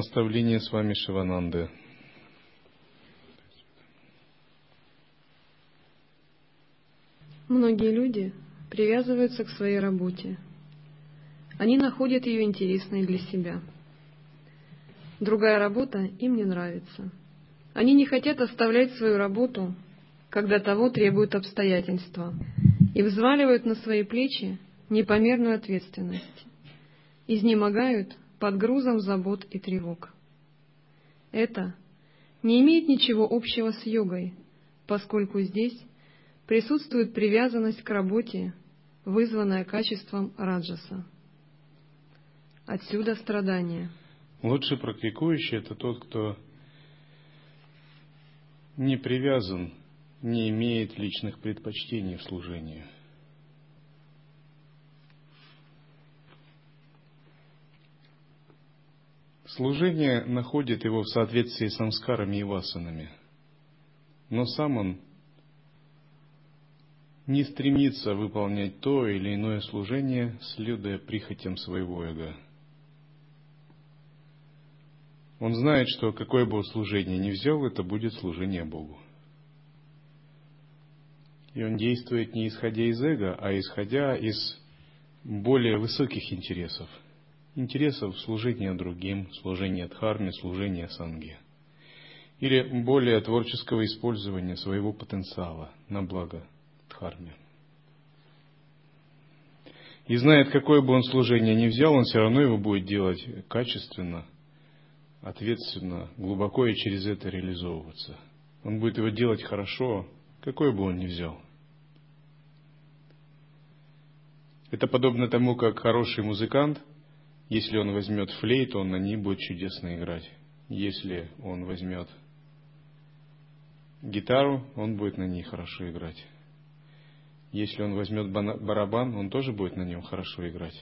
Наставление с вами Шивананды. Многие люди привязываются к своей работе. Они находят ее интересной для себя. Другая работа им не нравится. Они не хотят оставлять свою работу, когда того требуют обстоятельства, и взваливают на свои плечи непомерную ответственность. Изнемогают под грузом забот и тревог. Это не имеет ничего общего с йогой, поскольку здесь присутствует привязанность к работе, вызванная качеством раджаса. Отсюда страдания. Лучший практикующий – это тот, кто не привязан, не имеет личных предпочтений в служении – Служение находит его в соответствии с самскарами и васанами. Но сам он не стремится выполнять то или иное служение, следуя прихотям своего эго. Он знает, что какое бы служение ни взял, это будет служение Богу. И он действует не исходя из эго, а исходя из более высоких интересов – интересов служения другим, служения дхарме, служения санге. Или более творческого использования своего потенциала на благо дхарме. И знает, какое бы он служение ни взял, он все равно его будет делать качественно, ответственно, глубоко и через это реализовываться. Он будет его делать хорошо, какой бы он ни взял. Это подобно тому, как хороший музыкант если он возьмет флейту, он на ней будет чудесно играть. Если он возьмет гитару, он будет на ней хорошо играть. Если он возьмет барабан, он тоже будет на нем хорошо играть.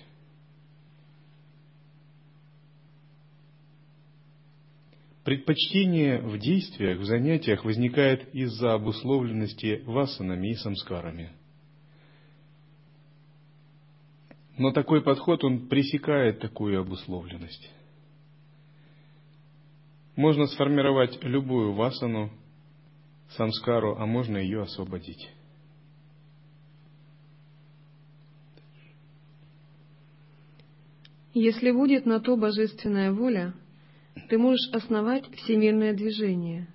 Предпочтение в действиях, в занятиях возникает из-за обусловленности васанами и самскарами – Но такой подход, он пресекает такую обусловленность. Можно сформировать любую васану, самскару, а можно ее освободить. Если будет на то божественная воля, ты можешь основать всемирное движение,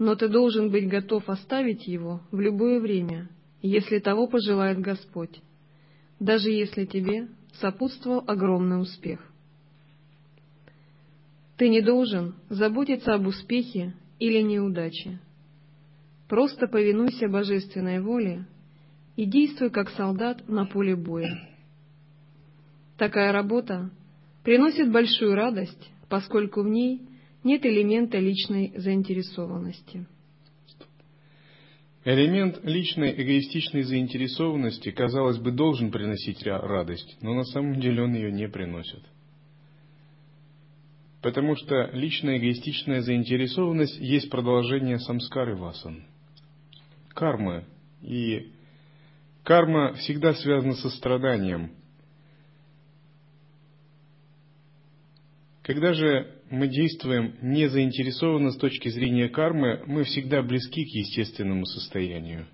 но ты должен быть готов оставить его в любое время, если того пожелает Господь даже если тебе сопутствовал огромный успех. Ты не должен заботиться об успехе или неудаче. Просто повинуйся божественной воле и действуй как солдат на поле боя. Такая работа приносит большую радость, поскольку в ней нет элемента личной заинтересованности. Элемент личной эгоистичной заинтересованности, казалось бы, должен приносить радость, но на самом деле он ее не приносит. Потому что личная эгоистичная заинтересованность есть продолжение самскары васан, кармы. И карма всегда связана со страданием. Когда же мы действуем не заинтересованно с точки зрения кармы, мы всегда близки к естественному состоянию.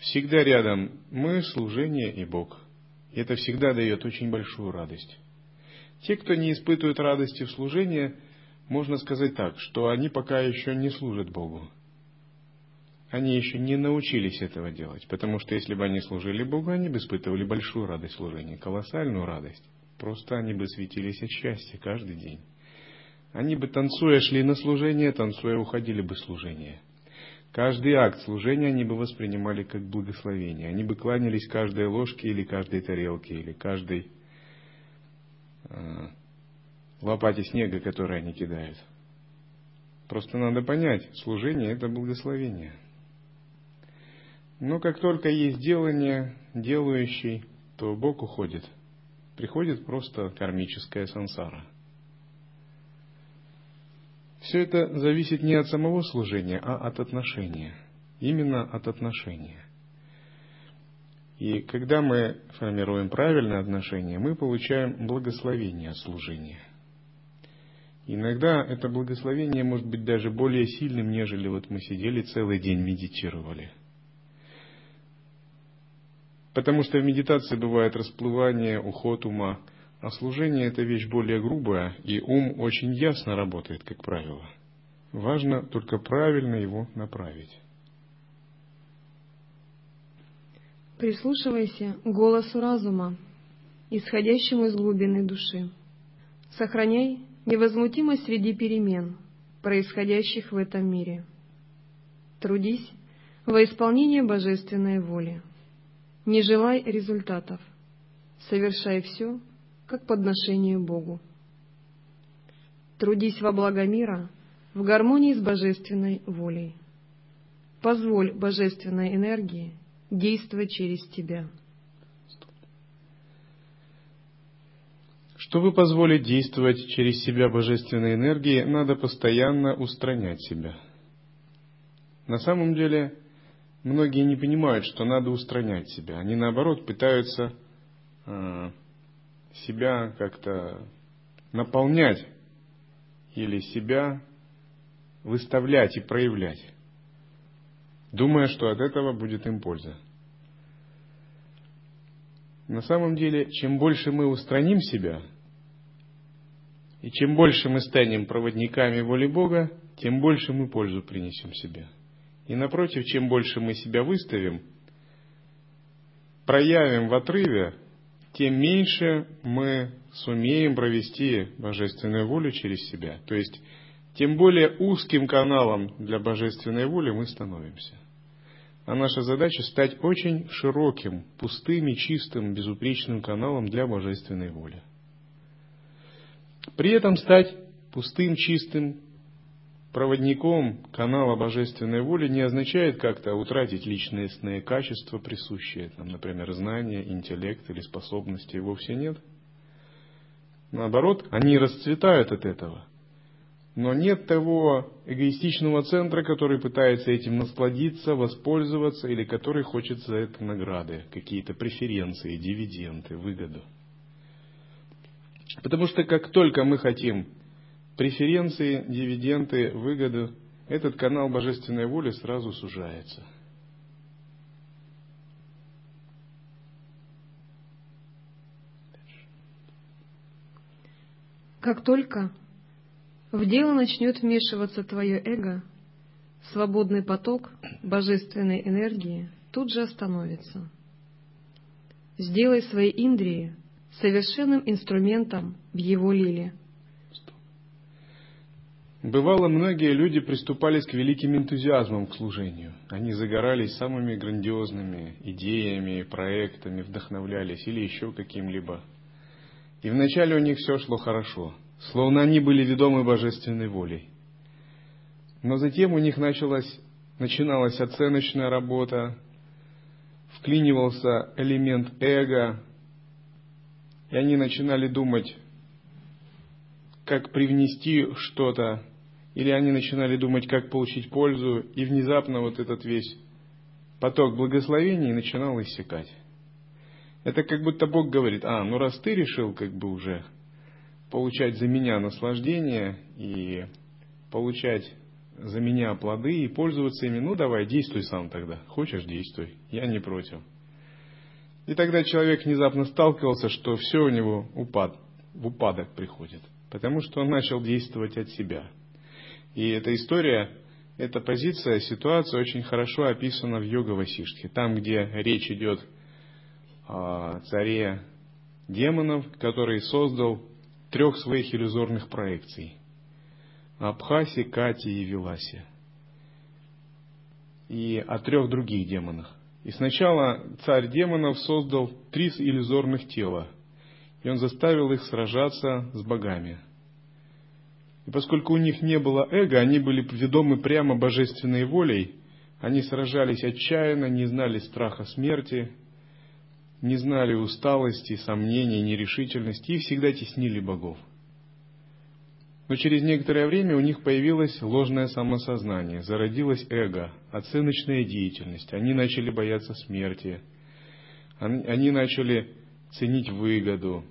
Всегда рядом мы, служение и Бог. И это всегда дает очень большую радость. Те, кто не испытывают радости в служении, можно сказать так, что они пока еще не служат Богу. Они еще не научились этого делать, потому что если бы они служили Богу, они бы испытывали большую радость служения, колоссальную радость. Просто они бы светились от счастья каждый день. Они бы, танцуя, шли на служение, танцуя, уходили бы служение. Каждый акт служения они бы воспринимали как благословение. Они бы кланялись каждой ложке или каждой тарелке, или каждой э, лопате снега, которую они кидают. Просто надо понять, служение – это благословение. Но как только есть делание, делающий, то Бог уходит. Приходит просто кармическая сансара – все это зависит не от самого служения, а от отношения. Именно от отношения. И когда мы формируем правильное отношение, мы получаем благословение от служения. Иногда это благословение может быть даже более сильным, нежели вот мы сидели целый день медитировали. Потому что в медитации бывает расплывание, уход ума, а служение – это вещь более грубая, и ум очень ясно работает, как правило. Важно только правильно его направить. Прислушивайся голосу разума, исходящему из глубины души. Сохраняй невозмутимость среди перемен, происходящих в этом мире. Трудись во исполнение божественной воли. Не желай результатов. Совершай все, как подношение Богу. Трудись во благо мира в гармонии с божественной волей. Позволь божественной энергии действовать через тебя. Чтобы позволить действовать через себя божественной энергии, надо постоянно устранять себя. На самом деле, многие не понимают, что надо устранять себя. Они, наоборот, пытаются э, себя как-то наполнять или себя выставлять и проявлять, думая, что от этого будет им польза. На самом деле, чем больше мы устраним себя, и чем больше мы станем проводниками воли Бога, тем больше мы пользу принесем себе. И напротив, чем больше мы себя выставим, проявим в отрыве, тем меньше мы сумеем провести божественную волю через себя. То есть, тем более узким каналом для божественной воли мы становимся. А наша задача стать очень широким, пустым и чистым, безупречным каналом для божественной воли. При этом стать пустым, чистым проводником канала божественной воли не означает как-то утратить личностные качества, присущие, там, например, знания, интеллект или способности, вовсе нет. Наоборот, они расцветают от этого. Но нет того эгоистичного центра, который пытается этим насладиться, воспользоваться или который хочет за это награды, какие-то преференции, дивиденды, выгоду. Потому что как только мы хотим преференции, дивиденды, выгоду, этот канал божественной воли сразу сужается. Как только в дело начнет вмешиваться твое эго, свободный поток божественной энергии тут же остановится. Сделай свои индрии совершенным инструментом в его лиле. Бывало, многие люди приступались к великим энтузиазмам к служению. Они загорались самыми грандиозными идеями, проектами, вдохновлялись или еще каким-либо. И вначале у них все шло хорошо, словно они были ведомы божественной волей. Но затем у них началась, начиналась оценочная работа, вклинивался элемент эго, и они начинали думать, как привнести что-то, или они начинали думать, как получить пользу, и внезапно вот этот весь поток благословений начинал иссякать. Это как будто Бог говорит, а, ну раз ты решил как бы уже получать за меня наслаждение и получать за меня плоды и пользоваться ими, ну давай, действуй сам тогда. Хочешь, действуй. Я не против. И тогда человек внезапно сталкивался, что все у него упад, в упадок приходит, потому что он начал действовать от себя. И эта история, эта позиция, ситуация очень хорошо описана в йога Васиштхе, там, где речь идет о царе демонов, который создал трех своих иллюзорных проекций. Абхасе, Кате и Виласе. И о трех других демонах. И сначала царь демонов создал три иллюзорных тела, и он заставил их сражаться с богами. И поскольку у них не было эго, они были ведомы прямо божественной волей, они сражались отчаянно, не знали страха смерти, не знали усталости, сомнений, нерешительности и всегда теснили богов. Но через некоторое время у них появилось ложное самосознание, зародилось эго, оценочная деятельность. Они начали бояться смерти, они начали ценить выгоду,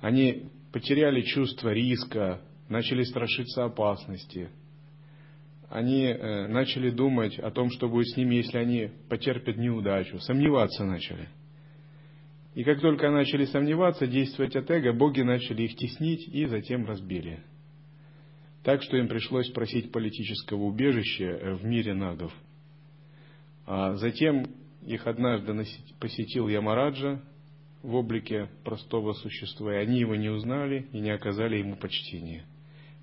они потеряли чувство риска, начали страшиться опасности. Они э, начали думать о том, что будет с ними, если они потерпят неудачу, сомневаться начали. И как только начали сомневаться, действовать от эго, боги начали их теснить и затем разбили. Так что им пришлось просить политического убежища э, в мире нагов. А затем их однажды посетил Ямараджа в облике простого существа, и они его не узнали и не оказали ему почтения.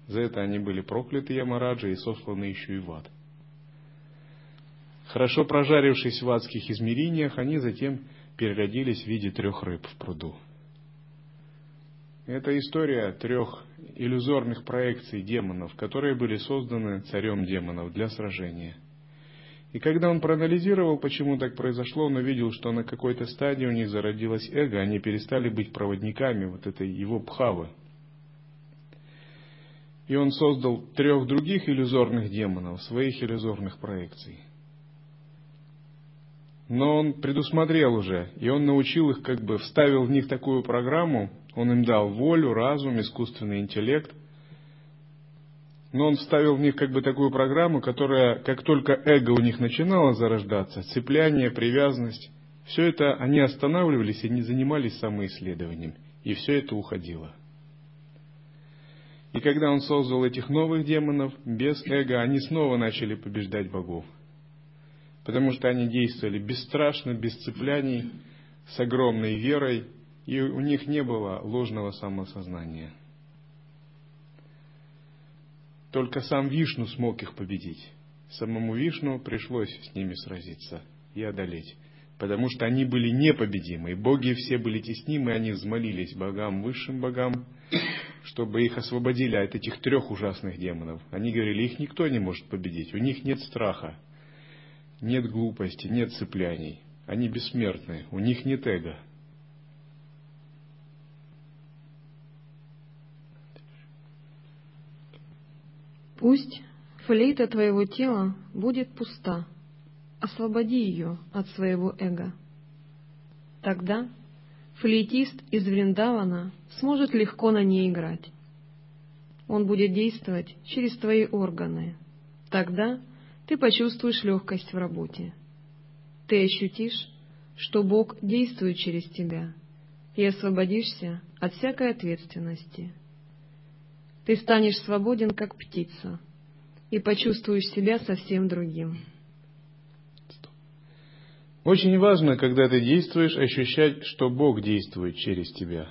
За это они были прокляты Ямараджа и сосланы еще и в ад. Хорошо прожарившись в адских измерениях, они затем переродились в виде трех рыб в пруду. Это история трех иллюзорных проекций демонов, которые были созданы царем демонов для сражения – и когда он проанализировал, почему так произошло, он увидел, что на какой-то стадии у них зародилось эго, они перестали быть проводниками вот этой его пхавы. И он создал трех других иллюзорных демонов, своих иллюзорных проекций. Но он предусмотрел уже, и он научил их, как бы вставил в них такую программу, он им дал волю, разум, искусственный интеллект, но он вставил в них как бы такую программу, которая, как только эго у них начинало зарождаться, цепляние, привязанность, все это они останавливались и не занимались самоисследованием, и все это уходило. И когда он создал этих новых демонов, без эго, они снова начали побеждать богов. Потому что они действовали бесстрашно, без цепляний, с огромной верой, и у них не было ложного самосознания – только сам Вишну смог их победить. Самому Вишну пришлось с ними сразиться и одолеть, потому что они были непобедимы, боги все были теснимы, они взмолились богам, высшим богам, чтобы их освободили от этих трех ужасных демонов. Они говорили, их никто не может победить, у них нет страха, нет глупости, нет цепляний, они бессмертны, у них нет эго. Пусть флейта твоего тела будет пуста, освободи ее от своего эго. Тогда флейтист из Вриндавана сможет легко на ней играть. Он будет действовать через твои органы. Тогда ты почувствуешь легкость в работе. Ты ощутишь, что Бог действует через тебя, и освободишься от всякой ответственности. Ты станешь свободен, как птица, и почувствуешь себя совсем другим. Очень важно, когда ты действуешь, ощущать, что Бог действует через тебя.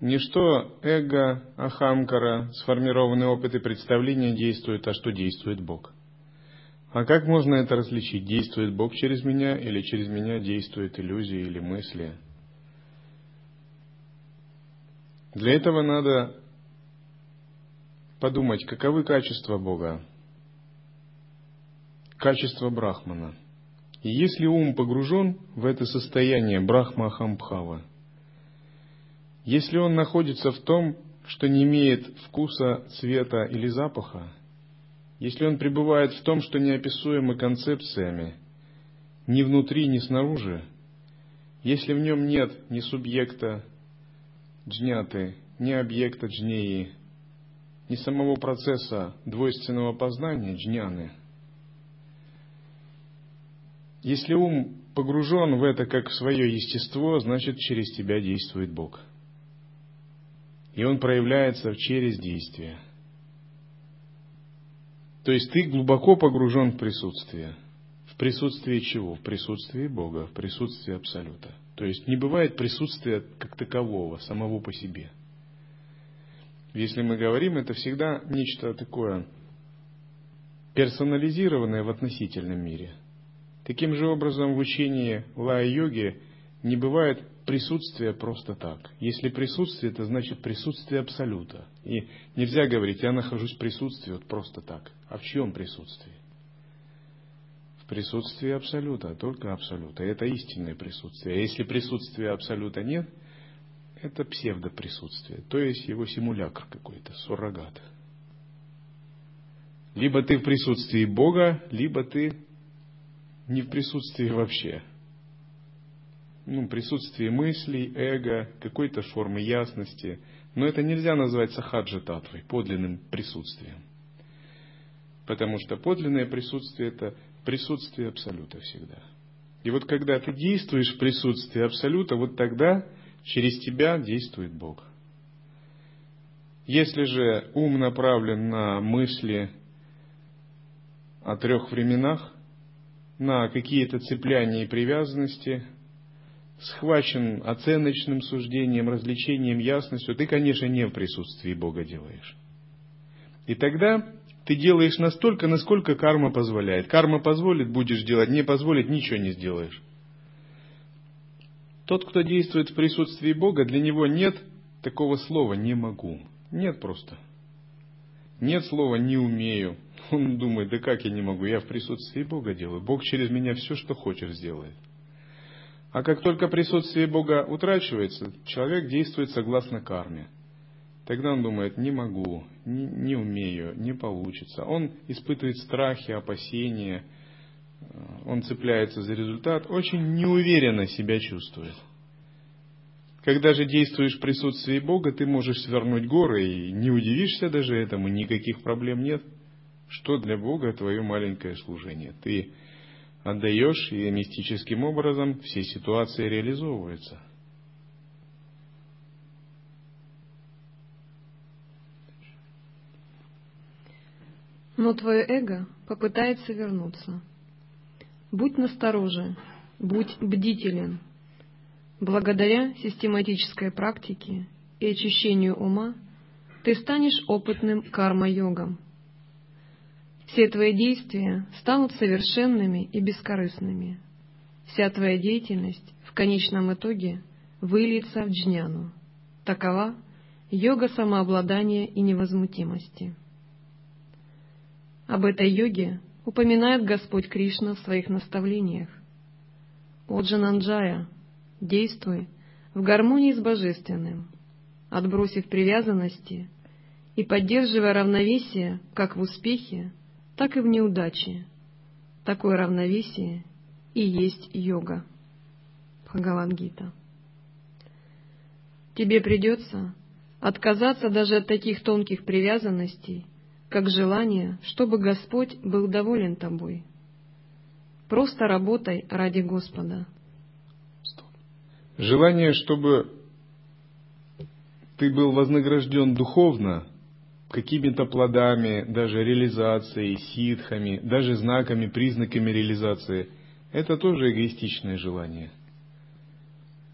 Не что эго, ахамкара, сформированный опыт и представления действуют, а что действует Бог. А как можно это различить? Действует Бог через меня или через меня действует иллюзия или мысли? Для этого надо подумать, каковы качества Бога, качество Брахмана. И если ум погружен в это состояние Брахма Ахамбхава, если он находится в том, что не имеет вкуса, цвета или запаха, если он пребывает в том, что неописуемо концепциями, ни внутри, ни снаружи, если в нем нет ни субъекта джняты, ни объекта джнеи, ни самого процесса двойственного познания, джняны. Если ум погружен в это как в свое естество, значит через тебя действует Бог. И он проявляется через действие. То есть ты глубоко погружен в присутствие. В присутствии чего? В присутствии Бога, в присутствии Абсолюта. То есть не бывает присутствия как такового, самого по себе – если мы говорим, это всегда нечто такое персонализированное в относительном мире. Таким же образом в учении лая-йоги не бывает присутствия просто так. Если присутствие, это значит присутствие абсолюта. И нельзя говорить, я нахожусь в присутствии вот просто так. А в чьем присутствии? В присутствии абсолюта, только абсолюта. Это истинное присутствие. А если присутствия абсолюта нет – это псевдоприсутствие, то есть его симулякр какой-то, суррогат. Либо ты в присутствии Бога, либо ты не в присутствии вообще. Ну, присутствие мыслей, эго, какой-то формы ясности, Но это нельзя назвать сахаджа татвой, подлинным присутствием. Потому что подлинное присутствие – это присутствие Абсолюта всегда. И вот когда ты действуешь в присутствии Абсолюта, вот тогда через тебя действует Бог. Если же ум направлен на мысли о трех временах, на какие-то цепляния и привязанности, схвачен оценочным суждением, развлечением, ясностью, ты, конечно, не в присутствии Бога делаешь. И тогда ты делаешь настолько, насколько карма позволяет. Карма позволит, будешь делать, не позволит, ничего не сделаешь. Тот, кто действует в присутствии Бога, для него нет такого слова «не могу». Нет просто. Нет слова «не умею». Он думает, да как я не могу, я в присутствии Бога делаю. Бог через меня все, что хочешь, сделает. А как только присутствие Бога утрачивается, человек действует согласно карме – Тогда он думает, не могу, не, не умею, не получится. Он испытывает страхи, опасения, э, он цепляется за результат, очень неуверенно себя чувствует. Когда же действуешь в присутствии Бога, ты можешь свернуть горы и не удивишься даже этому, никаких проблем нет. Что для Бога твое маленькое служение? Ты отдаешь, и мистическим образом все ситуации реализовываются – но твое эго попытается вернуться. Будь настороже, будь бдителен. Благодаря систематической практике и очищению ума ты станешь опытным карма-йогом. Все твои действия станут совершенными и бескорыстными. Вся твоя деятельность в конечном итоге выльется в джняну. Такова йога самообладания и невозмутимости. Об этой йоге упоминает Господь Кришна в своих наставлениях. «О Джананджая, действуй в гармонии с Божественным, отбросив привязанности и поддерживая равновесие как в успехе, так и в неудаче. Такое равновесие и есть йога». Бхагавангита. Тебе придется отказаться даже от таких тонких привязанностей, как желание, чтобы Господь был доволен тобой. Просто работай ради Господа. Желание, чтобы ты был вознагражден духовно, какими-то плодами, даже реализацией, ситхами, даже знаками, признаками реализации, это тоже эгоистичное желание.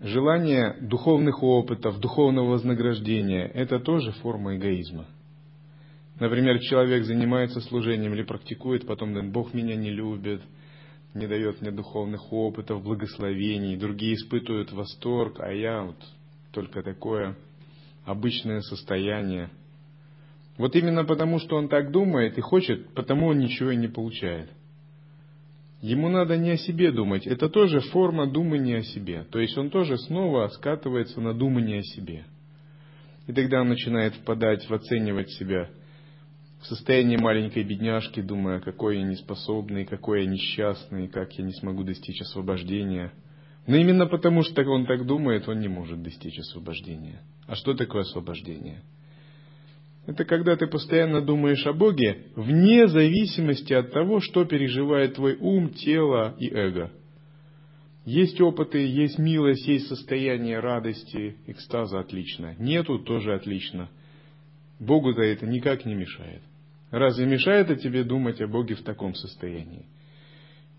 Желание духовных опытов, духовного вознаграждения – это тоже форма эгоизма – Например, человек занимается служением или практикует, потом говорит, Бог меня не любит, не дает мне духовных опытов, благословений, другие испытывают восторг, а я вот только такое обычное состояние. Вот именно потому, что он так думает и хочет, потому он ничего и не получает. Ему надо не о себе думать, это тоже форма думания о себе. То есть он тоже снова скатывается на думание о себе. И тогда он начинает впадать в оценивать себя – в состоянии маленькой бедняжки, думая, какой я неспособный, какой я несчастный, как я не смогу достичь освобождения. Но именно потому, что он так думает, он не может достичь освобождения. А что такое освобождение? Это когда ты постоянно думаешь о Боге вне зависимости от того, что переживает твой ум, тело и эго. Есть опыты, есть милость, есть состояние радости, экстаза, отлично. Нету, тоже отлично. Богу за это никак не мешает. Разве мешает это тебе думать о Боге в таком состоянии?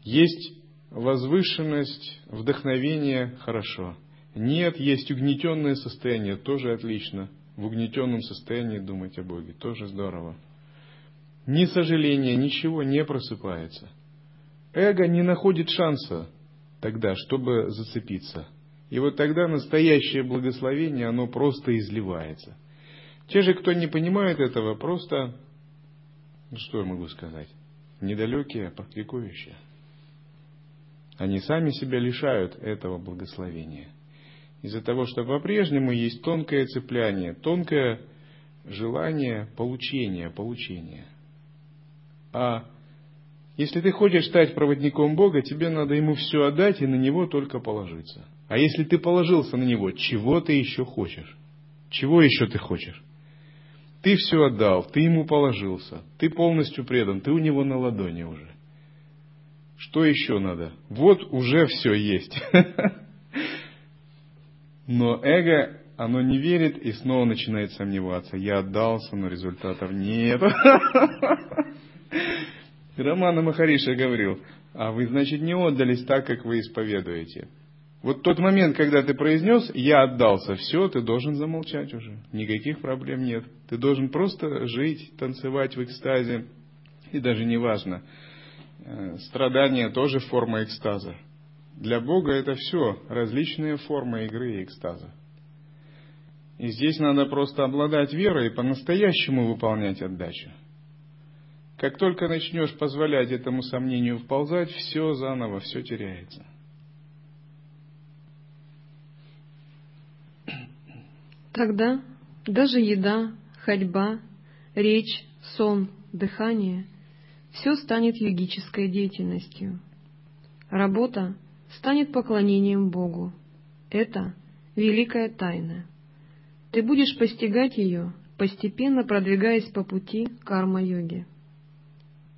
Есть возвышенность, вдохновение – хорошо. Нет, есть угнетенное состояние – тоже отлично. В угнетенном состоянии думать о Боге – тоже здорово. Ни сожаления, ничего не просыпается. Эго не находит шанса тогда, чтобы зацепиться. И вот тогда настоящее благословение, оно просто изливается. Те же, кто не понимает этого, просто ну, что я могу сказать? Недалекие, практикующие. Они сами себя лишают этого благословения. Из-за того, что по-прежнему есть тонкое цепляние, тонкое желание получения, получения. А если ты хочешь стать проводником Бога, тебе надо ему все отдать и на него только положиться. А если ты положился на него, чего ты еще хочешь? Чего еще ты хочешь? Ты все отдал, ты ему положился, ты полностью предан, ты у него на ладони уже. Что еще надо? Вот уже все есть. Но эго, оно не верит и снова начинает сомневаться. Я отдался, но результатов нет. Романа Махариша говорил, а вы, значит, не отдались так, как вы исповедуете. Вот тот момент, когда ты произнес «я отдался», все, ты должен замолчать уже. Никаких проблем нет. Ты должен просто жить, танцевать в экстазе. И даже не важно, э, страдания тоже форма экстаза. Для Бога это все различные формы игры и экстаза. И здесь надо просто обладать верой и по-настоящему выполнять отдачу. Как только начнешь позволять этому сомнению вползать, все заново, все теряется. Тогда даже еда, ходьба, речь, сон, дыхание – все станет йогической деятельностью. Работа станет поклонением Богу. Это великая тайна. Ты будешь постигать ее, постепенно продвигаясь по пути карма-йоги.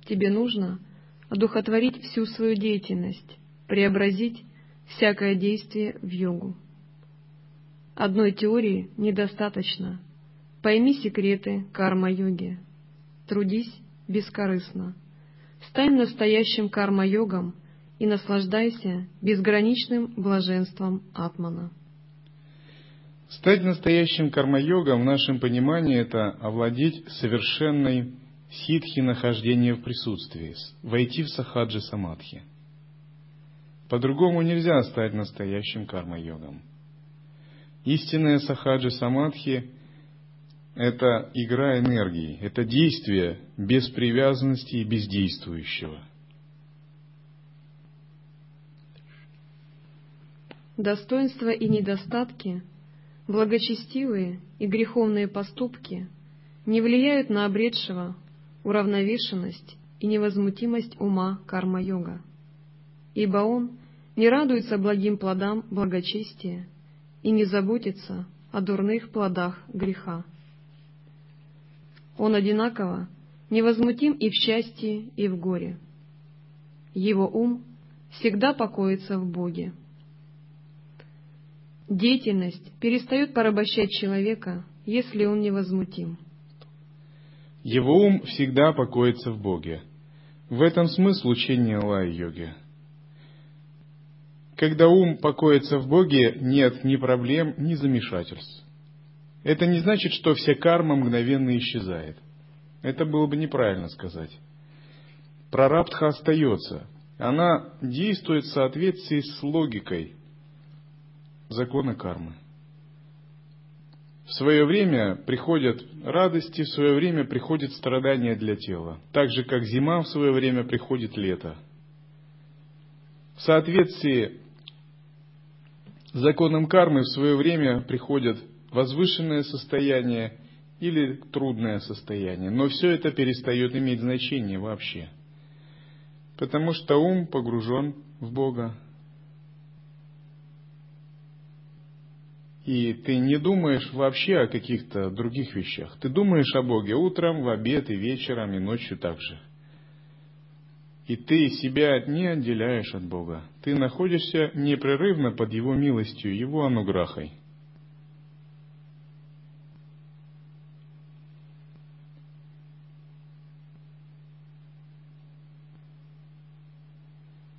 Тебе нужно одухотворить всю свою деятельность, преобразить всякое действие в йогу. Одной теории недостаточно. Пойми секреты карма-йоги. Трудись бескорыстно. Стань настоящим карма-йогом и наслаждайся безграничным блаженством Атмана. Стать настоящим карма-йогом в нашем понимании – это овладеть совершенной ситхи нахождения в присутствии, войти в сахаджи самадхи. По-другому нельзя стать настоящим карма-йогом. Истинная сахаджи самадхи – это игра энергии, это действие без привязанности и бездействующего. Достоинства и недостатки, благочестивые и греховные поступки не влияют на обретшего уравновешенность и невозмутимость ума карма-йога, ибо он не радуется благим плодам благочестия и не заботится о дурных плодах греха. Он одинаково невозмутим и в счастье, и в горе. Его ум всегда покоится в Боге. Деятельность перестает порабощать человека, если он невозмутим. Его ум всегда покоится в Боге. В этом смысл учения Лай-йоги. Когда ум покоится в Боге, нет ни проблем, ни замешательств. Это не значит, что вся карма мгновенно исчезает. Это было бы неправильно сказать. Прарабдха остается. Она действует в соответствии с логикой закона кармы. В свое время приходят радости, в свое время приходят страдания для тела. Так же, как зима в свое время приходит лето. В соответствии с законом кармы в свое время приходят возвышенное состояние или трудное состояние. Но все это перестает иметь значение вообще. Потому что ум погружен в Бога, И ты не думаешь вообще о каких-то других вещах. Ты думаешь о Боге утром, в обед и вечером, и ночью также. И ты себя не отделяешь от Бога. Ты находишься непрерывно под Его милостью, Его ануграхой.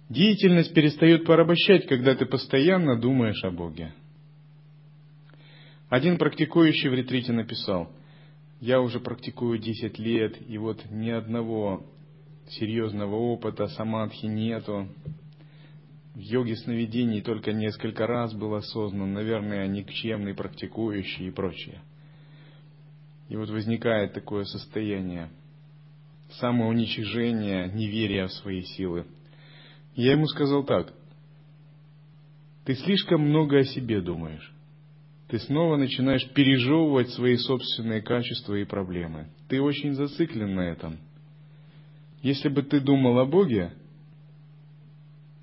Деятельность перестает порабощать, когда ты постоянно думаешь о Боге. Один практикующий в ретрите написал, я уже практикую 10 лет, и вот ни одного серьезного опыта самадхи нету. В йоге сновидений только несколько раз был осознан, наверное, никчемный практикующий и прочее. И вот возникает такое состояние самоуничижения, неверия в свои силы. Я ему сказал так, ты слишком много о себе думаешь ты снова начинаешь пережевывать свои собственные качества и проблемы. Ты очень зациклен на этом. Если бы ты думал о Боге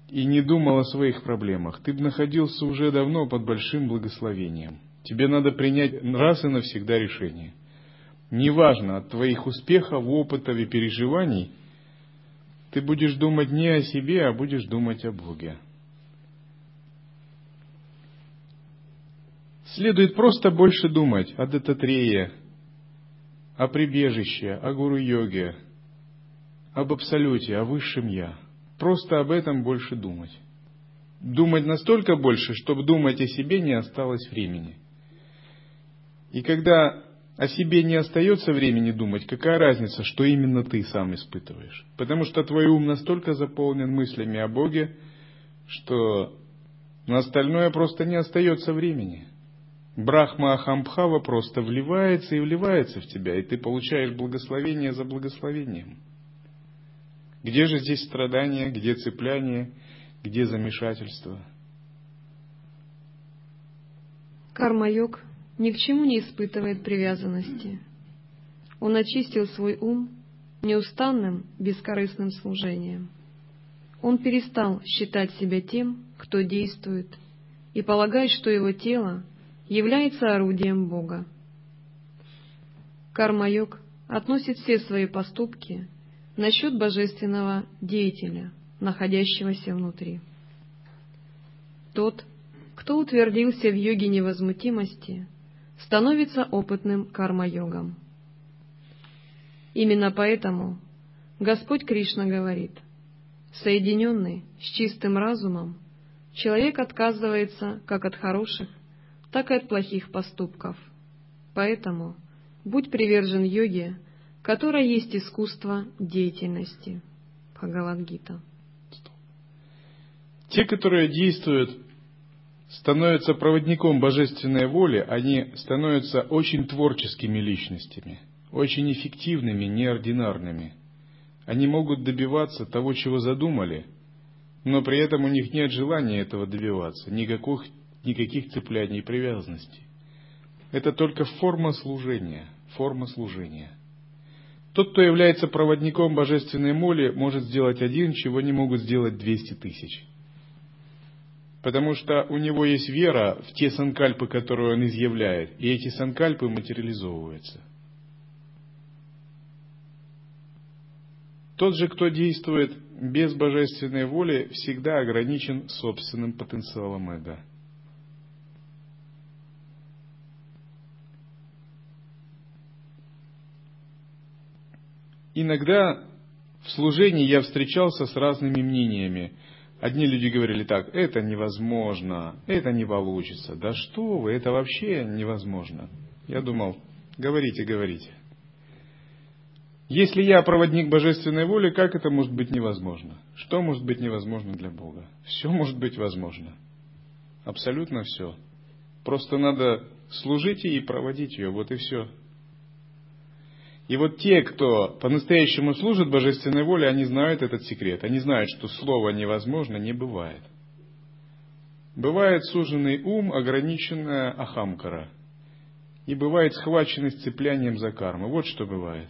и не думал о своих проблемах, ты бы находился уже давно под большим благословением. Тебе надо принять раз и навсегда решение. Неважно от твоих успехов, опытов и переживаний, ты будешь думать не о себе, а будешь думать о Боге. Следует просто больше думать о Дататрее, о прибежище, о гуру-йоге, об абсолюте, о высшем Я. Просто об этом больше думать. Думать настолько больше, чтобы думать о себе не осталось времени. И когда о себе не остается времени думать, какая разница, что именно ты сам испытываешь? Потому что твой ум настолько заполнен мыслями о Боге, что на остальное просто не остается времени. Брахма Ахамбхава просто вливается и вливается в тебя, и ты получаешь благословение за благословением. Где же здесь страдание, где цепляние, где замешательство? Карма-йог ни к чему не испытывает привязанности. Он очистил свой ум неустанным, бескорыстным служением. Он перестал считать себя тем, кто действует, и полагать, что его тело является орудием Бога. Карма-йог относит все свои поступки насчет божественного деятеля, находящегося внутри. Тот, кто утвердился в йоге невозмутимости, становится опытным карма-йогом. Именно поэтому Господь Кришна говорит, соединенный с чистым разумом, человек отказывается как от хороших, так и от плохих поступков. Поэтому будь привержен йоге, которая есть искусство деятельности. Бхагавадгита. Те, которые действуют становятся проводником божественной воли, они становятся очень творческими личностями, очень эффективными, неординарными. Они могут добиваться того, чего задумали, но при этом у них нет желания этого добиваться, никаких, никаких цепляний и привязанностей. Это только форма служения, форма служения. Тот, кто является проводником божественной моли, может сделать один, чего не могут сделать двести тысяч – Потому что у него есть вера в те санкальпы, которые он изъявляет, и эти санкальпы материализовываются. Тот же, кто действует без божественной воли, всегда ограничен собственным потенциалом эго. Иногда в служении я встречался с разными мнениями. Одни люди говорили так, это невозможно, это не получится. Да что вы, это вообще невозможно. Я думал, говорите, говорите. Если я проводник божественной воли, как это может быть невозможно? Что может быть невозможно для Бога? Все может быть возможно. Абсолютно все. Просто надо служить и проводить ее, вот и все. И вот те, кто по-настоящему служит божественной воле, они знают этот секрет. Они знают, что слово невозможно не бывает. Бывает суженный ум, ограниченная ахамкара. И бывает схваченность цеплянием за карму. Вот что бывает.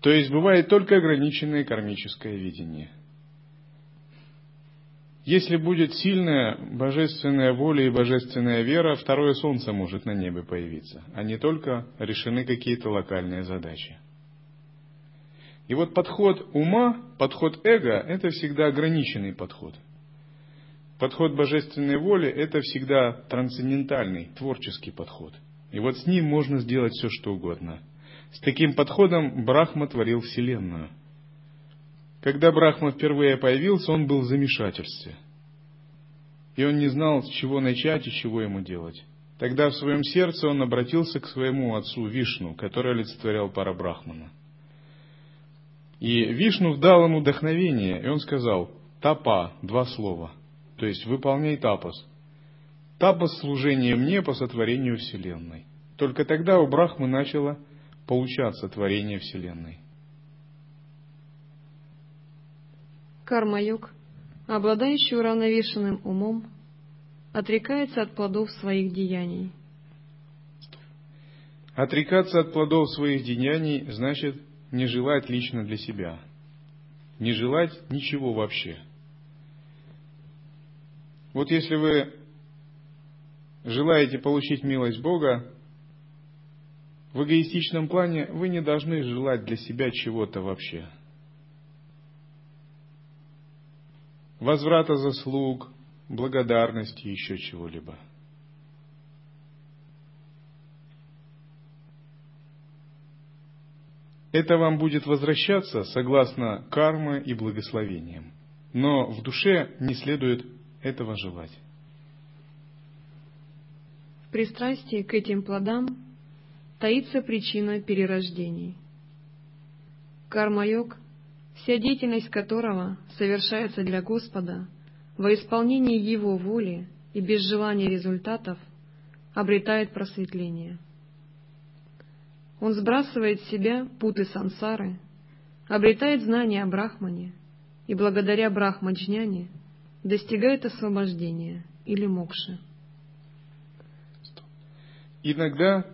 То есть бывает только ограниченное кармическое видение – если будет сильная божественная воля и божественная вера, второе солнце может на небе появиться, а не только решены какие-то локальные задачи. И вот подход ума, подход эго – это всегда ограниченный подход. Подход божественной воли – это всегда трансцендентальный, творческий подход. И вот с ним можно сделать все, что угодно. С таким подходом Брахма творил Вселенную – когда Брахма впервые появился, он был в замешательстве. И он не знал, с чего начать и чего ему делать. Тогда в своем сердце он обратился к своему отцу Вишну, который олицетворял Парабрахмана. И Вишну дал ему вдохновение, и он сказал «тапа» – два слова, то есть «выполняй тапас». Тапас – служение мне по сотворению Вселенной. Только тогда у Брахмы начало получаться творение Вселенной. Карма-йог, обладающий уравновешенным умом, отрекается от плодов своих деяний. Отрекаться от плодов своих деяний значит не желать лично для себя, не желать ничего вообще. Вот если вы желаете получить милость Бога, в эгоистичном плане вы не должны желать для себя чего-то вообще. Возврата заслуг, благодарности, еще чего-либо. Это вам будет возвращаться согласно кармы и благословениям. Но в душе не следует этого желать. В пристрастии к этим плодам таится причина перерождений. Карма-йог, вся деятельность которого совершается для Господа во исполнении Его воли и без желания результатов, обретает просветление. Он сбрасывает с себя путы сансары, обретает знания о Брахмане и благодаря Брахмаджняне достигает освобождения или мокши. Иногда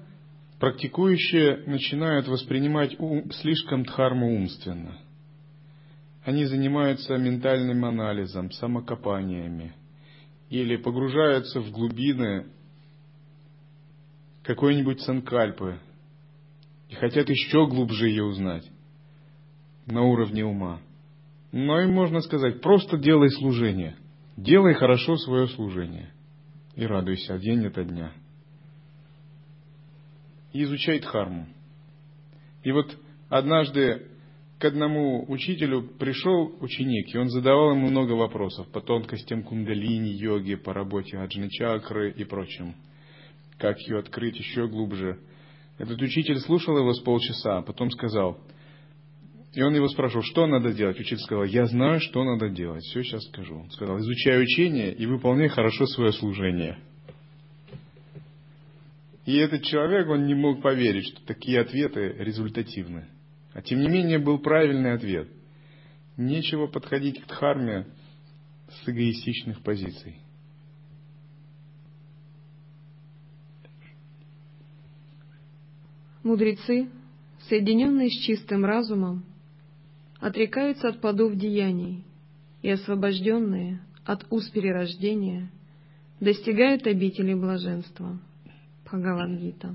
практикующие начинают воспринимать ум, слишком дхарму умственно. Они занимаются ментальным анализом, самокопаниями или погружаются в глубины какой-нибудь санкальпы и хотят еще глубже ее узнать на уровне ума. Но им можно сказать, просто делай служение, делай хорошо свое служение и радуйся день ото дня – и изучай дхарму. И вот однажды к одному учителю пришел ученик, и он задавал ему много вопросов по тонкостям кундалини, йоги, по работе аджны чакры и прочим. Как ее открыть еще глубже. Этот учитель слушал его с полчаса, а потом сказал, и он его спрашивал, что надо делать. Учитель сказал, я знаю, что надо делать, все сейчас скажу. Он сказал, изучай учение и выполняй хорошо свое служение. И этот человек, он не мог поверить, что такие ответы результативны. А тем не менее был правильный ответ. Нечего подходить к дхарме с эгоистичных позиций. Мудрецы, соединенные с чистым разумом, отрекаются от плодов деяний и освобожденные от уз перерождения достигают обители блаженства. Бхагавадгита.